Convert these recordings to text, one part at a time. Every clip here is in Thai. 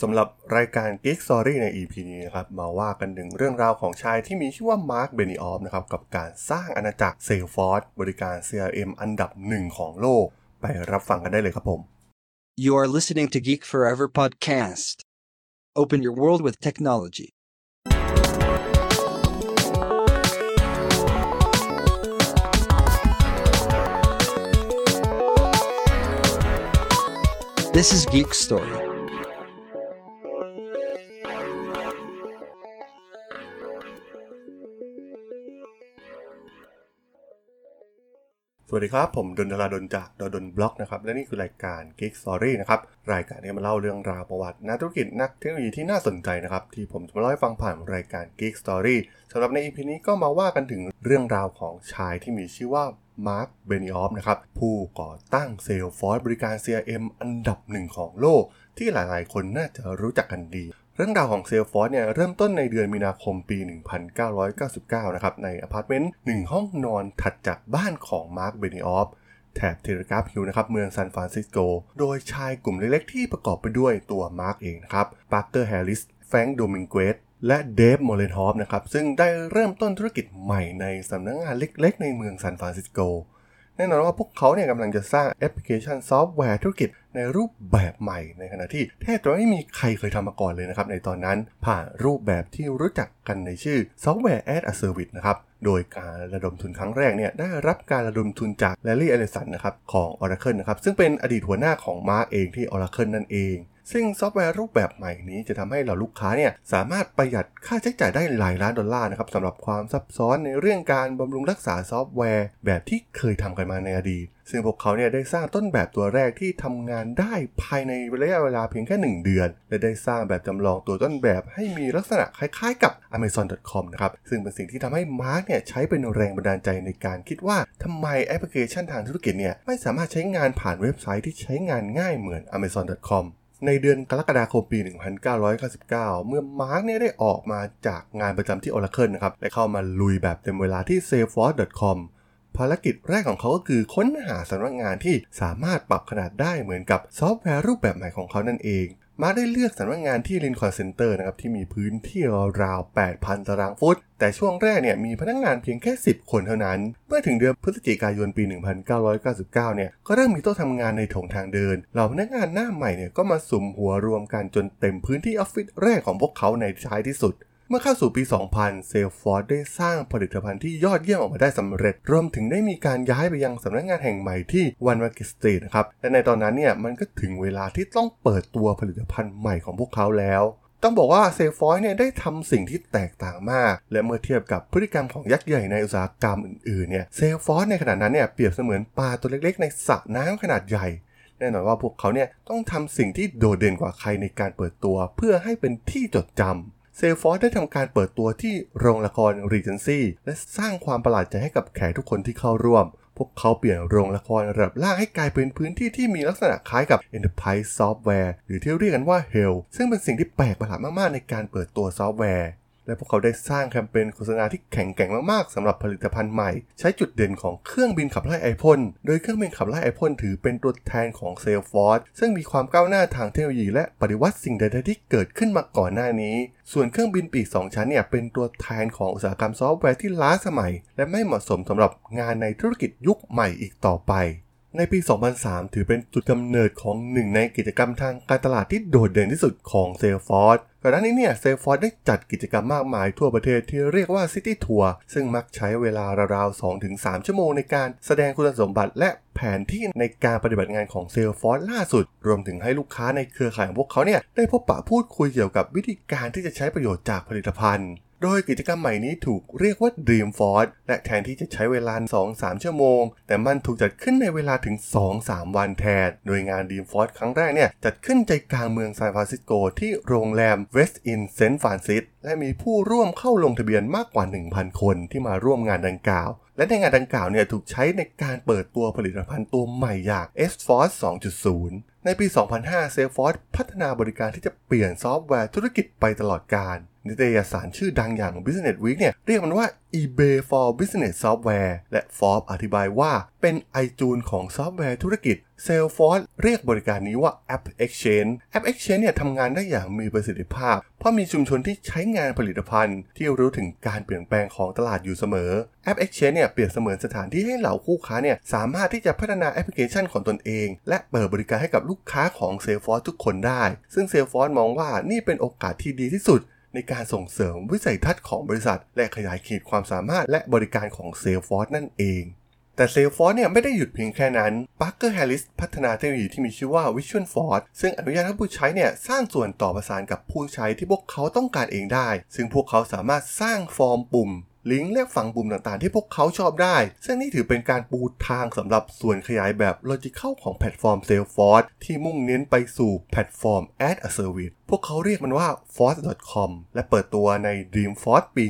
สำหรับรายการ Geek Story ใน EP นี้นะครับมาว่ากันถึงเรื่องราวของชายที่มีชื่อว่ามาร์คเบนิออฟนะครับกับการสร้างอาณาจักร Salesforce บริการ CRM อันดับหนึ่งของโลก ไปรับฟังกันได้เลยครับผม You are listening to Geek Forever podcast. Open your world with technology. This is Geek Story. สวัสดีครับ ผมดนทราดนจากดดนบล็อกนะครับ และนี่คือรายการ Geek Story นะครับ รายการที่มาเล่าเรื่องราวประวัตินักธุรกิจนักเทคโนโลยีที่น่าสนใจนะครับ ที่ผมจะมาเล่าให้ฟังผ่านรายการ Geek Story สำหรับใน EP นี้ก็มาว่ากันถึงเรื่องราวของชายที่มีชื่อว่ามาร์คเบนิออฟนะครับ ผู้ก่อตั้ง Salesforce บริการ CRM อันดับหนึ่งของโลก ที่หลายๆ คนน่าจะรู้จักกันดี เรื่องราวของ Salesforce เนี่ยเริ่มต้นในเดือนมีนาคมปี 1999 นะครับ ในอพาร์ตเมนต์หนึ่งห้องนอนถัดจากบ้านของมาร์คเบนิออฟแถบ Telegraph Hill นะครับเมืองซานฟรานซิสโก โดยชายกลุ่มเล็กๆที่ประกอบไปด้วยตัวมาร์กเองนะครับปาร์เกอร์แฮร์ริสแฟรงค์โดมิงเกสและเดฟโมเลนฮอฟนะครับซึ่งได้เริ่มต้นธุรกิจใหม่ในสำนักงานเล็กๆ ในเมืองซานฟรานซิสโกแน่นอนว่าพวกเขาเนี่ยกำลังจะสร้างแอปพลิเคชันซอฟต์แวร์ธุรกิจ ในรูปแบบใหม่ในขณะที่แทบจะไม่มีใครเคยทำมาก่อนเลยนะครับในตอนนั้นผ่านรูปแบบที่รู้จักกันในชื่อซอฟต์แวร์ as a Service นะครับโดยการระดมทุนครั้งแรกเนี่ยได้รับการระดมทุนจากแลร์รี่เอลลิสันนะครับของ Oracle นะครับซึ่งเป็นอดีตหัวหน้าของมาร์กเองที่ Oracle นั่นเอง ซึ่งซอฟต์แวร์รูปแบบใหม่นี้จะทำให้เหล่าลูกค้าเนี่ยสามารถประหยัดค่าใช้จ่ายได้หลายล้านดอลลาร์นะครับสำหรับความซับซ้อนในเรื่องการบำรุงรักษาซอฟต์แวร์ แบบที่เคยทำกันมาในอดีตซึ่งพวกเขาเนี่ยได้สร้างต้นแบบตัวแรกที่ทำงานได้ภายในระยะเวลาเพียงแค่ 1 เดือน และได้สร้างแบบจำลองตัวต้นแบบให้มีลักษณะคล้ายๆกับ amazon.com นะครับ ซึ่งเป็นสิ่งที่ทำให้มาร์กเนี่ยใช้เป็นแรงบันดาลใจในการคิดว่าทำไมแอปพลิเคชันทางธุรกิจเนี่ยไม่สามารถใช้งานผ่านเว็บไซต์ที่ใช้งานง่ายเหมือน amazon.com ในเดือนกรกฎาคมปี 1999 เมื่อมาร์กเนี่ยได้ออกมาจากงานประจำที่ Oracle นะครับ และเข้ามาลุยแบบเต็มเวลาที่ Salesforce.com ภารกิจแรกของเขาก็คือค้นหาสำนักงานที่สามารถปรับขนาดได้เหมือนกับซอฟต์แวร์รูปแบบใหม่ของเขานั่นเอง มาร์กได้เลือกสำนักงานที่ Rincon Center นะครับที่มีพื้นที่ราว 8,000 ตารางฟุต แต่ช่วงแรกเนี่ยมีพนักงานเพียงแค่ 10 คนเท่านั้น เมื่อถึงเดือนพฤศจิกายนปี 1999 เนี่ยก็เริ่มมีโต๊ะทำงานในโถงทางเดิน เหล่าพนักงานหน้าใหม่เนี่ยก็มาสุมหัวรวมกันจนเต็มพื้นที่ออฟฟิศแรกของพวกเขาในท้ายที่สุด เมื่อเข้าสู่ปี 2000 Salesforce ได้สร้างผลิตภัณฑ์ที่ยอดเยี่ยมออกมาได้สำเร็จ รวมถึงได้มีการย้ายไปยังสำนักงานแห่งใหม่ที่ One Market Street นะครับ และในตอนนั้นเนี่ยมันก็ถึงเวลาที่ต้องเปิดตัวผลิตภัณฑ์ใหม่ของพวกเขาแล้วต้องบอกว่า Salesforce เนี่ยได้ทำสิ่งที่แตกต่างมาก และเมื่อเทียบกับพฤติกรรมของยักษ์ใหญ่ในอุตสาหกรรมอื่นๆเนี่ย Salesforce ในขณะนั้นเนี่ยเปรียบเสมือนปลาตัวเล็กๆ ในสระน้ำขนาดใหญ่ แน่นอนว่าพวกเขาเนี่ยต้องทำสิ่งที่โดดเด่นกว่าใครในการเปิดตัว เพื่อให้เป็นที่จดจำ เซลฟอร์ได้ทำการเปิดตัวที่โรงละครรีเจนซี่และสร้างความประหลาดใจให้กับแขกทุกคนที่เข้าร่วม พวกเขาเปลี่ยนโรงละครระดับล่างให้กลายเป็นพื้นที่ที่มีลักษณะคล้ายกับ Enterprise Software หรือที่เรียกกันว่า Hell ซึ่งเป็นสิ่งที่แปลกประหลาดมากๆในการเปิดตัวซอฟต์แวร์ และพวกเขาได้สร้างแคมเปญโฆษณาที่แข็งแกร่งมากๆสำหรับผลิตภัณฑ์ใหม่ ใช้จุดเด่นของเครื่องบินขับไล่ไอพ่นโดยเครื่องบินขับไล่ไอพ่นถือเป็นตัวแทนของ Salesforce ซึ่งมีความก้าวหน้าทางเทคโนโลยีและปฏิวัติสิ่งใดๆที่เกิดขึ้นมาก่อนหน้านี้ ส่วนเครื่องบินปีก 2 ชั้นเนี่ยเป็นตัวแทนของอุตสาหกรรมซอฟต์แวร์ที่ล้าสมัย และไม่เหมาะสมสำหรับงานในธุรกิจยุคใหม่อีกต่อไปในปี 2003 ถือเป็นจุดกำเนิดของหนึ่งในกิจกรรมทางการตลาดที่โดดเด่นที่สุดของ Salesforce ก่อนหน้านี้เนี่ย Salesforce ได้จัดกิจกรรมมากมายทั่วประเทศที่เรียกว่า City Tour ซึ่งมักใช้เวลาราวๆ 2-3 ชั่วโมงในการแสดงคุณสมบัติและแผนที่ในการปฏิบัติงานของ Salesforce ล่าสุด รวมถึงให้ลูกค้าในเครือข่ายของพวกเขาเนี่ยได้พบปะพูดคุยเกี่ยวกับวิธีการที่จะใช้ประโยชน์จากผลิตภัณฑ์ โดยกิจกรรมใหม่นี้ถูกเรียกว่า Dreamforce และแทนที่จะใช้เวลา 2-3 ชั่วโมง แต่มันถูกจัดขึ้นในเวลาถึง 2-3 วันแทน โดยงาน Dreamforce ครั้งแรกเนี่ย จัดขึ้นใจกลางเมืองซานฟรานซิสโกที่โรงแรม Westin St. Francis และมีผู้ร่วมเข้าลงทะเบียนมากกว่า 1,000 คนที่มาร่วมงานดังกล่าวและในงานดังกล่าวเนี่ยถูกใช้ในการเปิดตัวผลิตภัณฑ์ตัวใหม่อย่าง Sforce 2.0 ในปี 2005 Salesforce พัฒนาบริการที่จะเปลี่ยนซอฟต์แวร์ธุรกิจไปตลอดกาล นิตยสารชื่อดังอย่าง Business Week เนี่ยเรียกมันว่า eBay for Business Software และ Forbes อธิบายว่าเป็น iTunes ของซอฟต์แวร์ธุรกิจ Salesforce เรียกบริการนี้ว่า App Exchange App Exchange เนี่ยทำงานได้อย่างมีประสิทธิภาพ เพราะมีชุมชนที่ใช้งานผลิตภัณฑ์ ที่รู้ถึงการเปลี่ยนแปลงของตลาดอยู่เสมอ App Exchange เนี่ยเปรียบเสมือนสถานที่ให้เหล่าคู่ค้าเนี่ยสามารถที่จะพัฒนาแอปพลิเคชันของตนเอง และเปิดบริการให้กับลูกค้าของ Salesforce ทุกคนได้ ซึ่ง Salesforce มองว่านี่เป็นโอกาสที่ดีที่สุด ในการส่งเสริมวิสัยทัศน์ของบริษัท และขยายเขตความสามารถและบริการของ Salesforce นั่นเอง แต่ Salesforce เนี่ยไม่ได้หยุดเพียงแค่นั้น Parker Harris พัฒนาเทคโนโลยีที่มีชื่อว่า Visualforce ซึ่งอนุญาตให้ผู้ใช้เนี่ยสร้างส่วนต่อประสานกับผู้ใช้ที่พวกเขาต้องการเองได้ ซึ่งพวกเขาสามารถสร้างฟอร์มปุ่ม ลิงก์และฝังปุ่มต่างๆ ที่พวกเขาชอบได้ ซึ่งนี่ถือเป็นการปูทางสำหรับส่วนขยายแบบ Logical ของแพลตฟอร์ม Salesforce ที่มุ่งเน้นไปสู่แพลตฟอร์ม As a Service พวกเขาเรียกมันว่า force.com และเปิดตัวใน Dreamforce ปี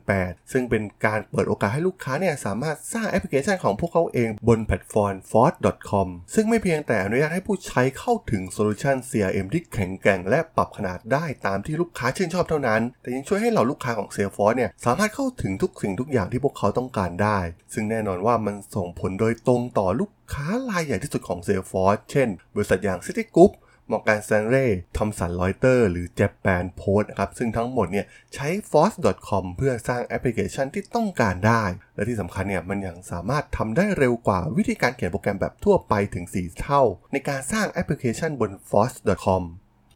2008 ซึ่งเป็นการเปิดโอกาสให้ลูกค้าเนี่ยสามารถสร้างแอปพลิเคชันของพวกเขาเองบนแพลตฟอร์ม force.com ซึ่งไม่เพียงแต่อนุญาตให้ผู้ใช้เข้าถึงโซลูชัน CRM ที่แข็งแกร่งและปรับขนาดได้ตามที่ลูกค้าชื่นชอบเท่านั้น แต่ยังช่วยให้เหล่าลูกค้าของ Salesforce เนี่ยสามารถเข้าถึงทุกสิ่งทุกอย่างที่พวกเขาต้องการได้ ซึ่งแน่นอนว่ามันส่งผลโดยตรงต่อลูกค้ารายใหญ่ที่สุดของ Salesforce เช่น บริษัทอย่าง Citigroup Morgan Stanley Thomson Reuters หรือ Japan Post นะครับ ซึ่งทั้งหมดเนี่ยใช้ force.com เพื่อสร้างแอปพลิเคชันที่ต้องการได้ และที่สำคัญเนี่ยมันยังสามารถทำได้เร็วกว่าวิธีการเขียนโปรแกรมแบบทั่วไปถึง 4 เท่า ในการสร้างแอปพลิเคชันบน force.com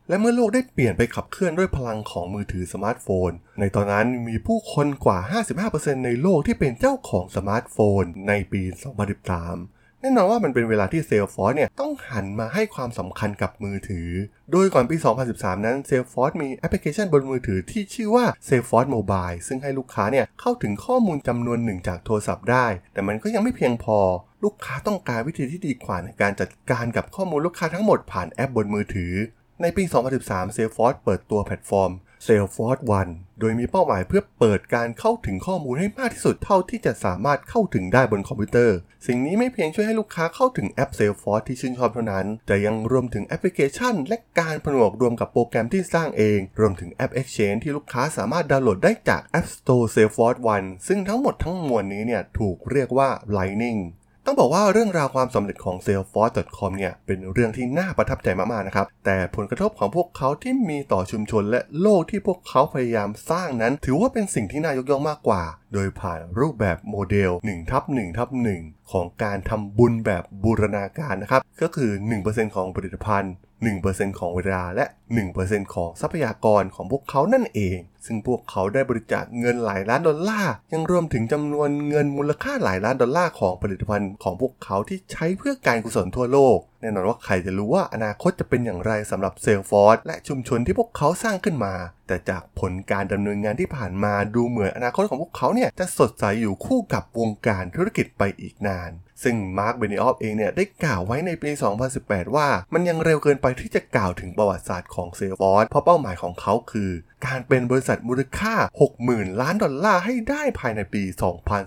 และเมื่อโลกได้เปลี่ยนไปขับเคลื่อนด้วยพลังของมือถือสมาร์ทโฟน ในตอนนั้นมีผู้คนกว่า 55%ในโลกที่เป็นเจ้าของสมาร์ทโฟน ในปี 2013 แน่นอนว่ามันเป็นเวลาที่ Salesforce เนี่ยต้องหันมาให้ความสำคัญกับมือถือ โดยก่อนปี 2013 นั้น Salesforce มีแอปพลิเคชันบนมือถือที่ชื่อว่า Salesforce Mobile ซึ่งให้ลูกค้าเนี่ยเข้าถึงข้อมูลจำนวนหนึ่งจากโทรศัพท์ได้ แต่มันก็ยังไม่เพียงพอ ลูกค้าต้องการวิธีที่ดีกว่าในการจัดการกับข้อมูลลูกค้าทั้งหมดผ่านแอปบนมือถือ ในปี 2013 Salesforce เปิดตัวแพลตฟอร์ม Salesforce One โดยมีเป้าหมายเพื่อเปิดการเข้าถึงข้อมูลให้มากที่สุดเท่าที่จะสามารถเข้าถึงได้บนคอมพิวเตอร์ สิ่งนี้ไม่เพียงช่วยให้ลูกค้าเข้าถึงแอป Salesforce ที่ชื่นชอบเท่านั้น แต่ยังรวมถึงแอปพลิเคชัน และการผนวกรวมกับโปรแกรมที่สร้างเอง รวมถึงแอป Exchange ที่ลูกค้าสามารถดาวน์โหลดได้จาก App Store Salesforce One ซึ่งทั้งหมดทั้งมวลนี้เนี่ยถูกเรียกว่า Lightning ต้องบอกว่าเรื่องราวความสำเร็จของ Salesforce.com เนี่ยเป็นเรื่องที่น่าประทับใจมากๆนะครับ แต่ผลกระทบของพวกเขาที่มีต่อชุมชนและโลกที่พวกเขาพยายามสร้างนั้น ถือว่าเป็นสิ่งที่น่ายกย่องมากกว่า โดยผ่านรูปแบบโมเดล1ทับ1ทับ1ของการทำบุญแบบบูรณาการนะครับ ก็คือ 1%ของผลิตภัณฑ์ 1%ของเวลาและ 1%ของทรัพยากรของพวกเขานั่นเอง ซึ่งพวกเขาได้บริจาคเงินหลายล้านดอลลาร์ ยังรวมถึงจำนวนเงินมูลค่าหลายล้านดอลลาร์ของผลิตภัณฑ์ของพวกเขาที่ใช้เพื่อการกุศลทั่วโลก แน่นอนว่าใครจะรู้ว่าอนาคตจะเป็นอย่างไรสำหรับ Salesforce และชุมชนที่พวกเขาสร้างขึ้นมา แต่จากผลการดำเนินงานที่ผ่านมาดูเหมือนอนาคตของพวกเขาเนี่ยจะสดใสอยู่คู่กับวงการธุรกิจไปอีกนาน ซึ่ง Marc Benioff เองเนี่ยได้กล่าวไว้ในปี 2018 ว่ามันยังเร็วเกินไปที่จะกล่าวถึงประวัติศาสตร์ของ Salesforce เพราะเป้าหมายของเขาคือ การเป็นบริษัทมูลค่า 60,000 ล้านดอลลาร์ให้ได้ภายในปี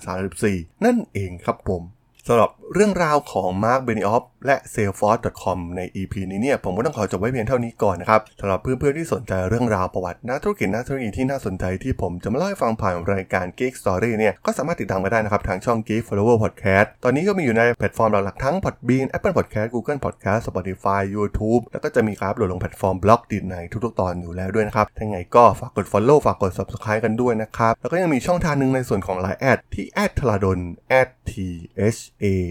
2034 นั่นเองครับผมสำหรับ เรื่องราวของ Marc Benioff และ Salesforce.com ใน EP นี้เนี่ยผมก็ต้องขอจบไว้เพียงเท่านี้ก่อนนะครับสำหรับเพื่อนๆที่สนใจเรื่องราวประวัตินักธุรกิจนักธุรกิจที่น่าสนใจที่ผมจะมาเล่าให้ฟังผ่านรายการ Geek Story เนี่ยก็สามารถติดตามมาได้นะครับ ทางช่อง Geek Forever Podcast ตอนนี้ก็มีอยู่ในแพลตฟอร์มหลักๆทั้ง Podbean Apple Podcast Google Podcast Spotify YouTube แล้วก็จะมีครับโหลดลงแพลตฟอร์ม Blockdit ในทุกๆตอนอยู่แล้วด้วยนะครับถ้าไงก็ฝากกด Follow ฝากกด Subscribe กันด้วยนะครับแล้วก็ยังมีช่องทางหนึ่งในส่วนของ Line แอดที่แอดธราดล t h a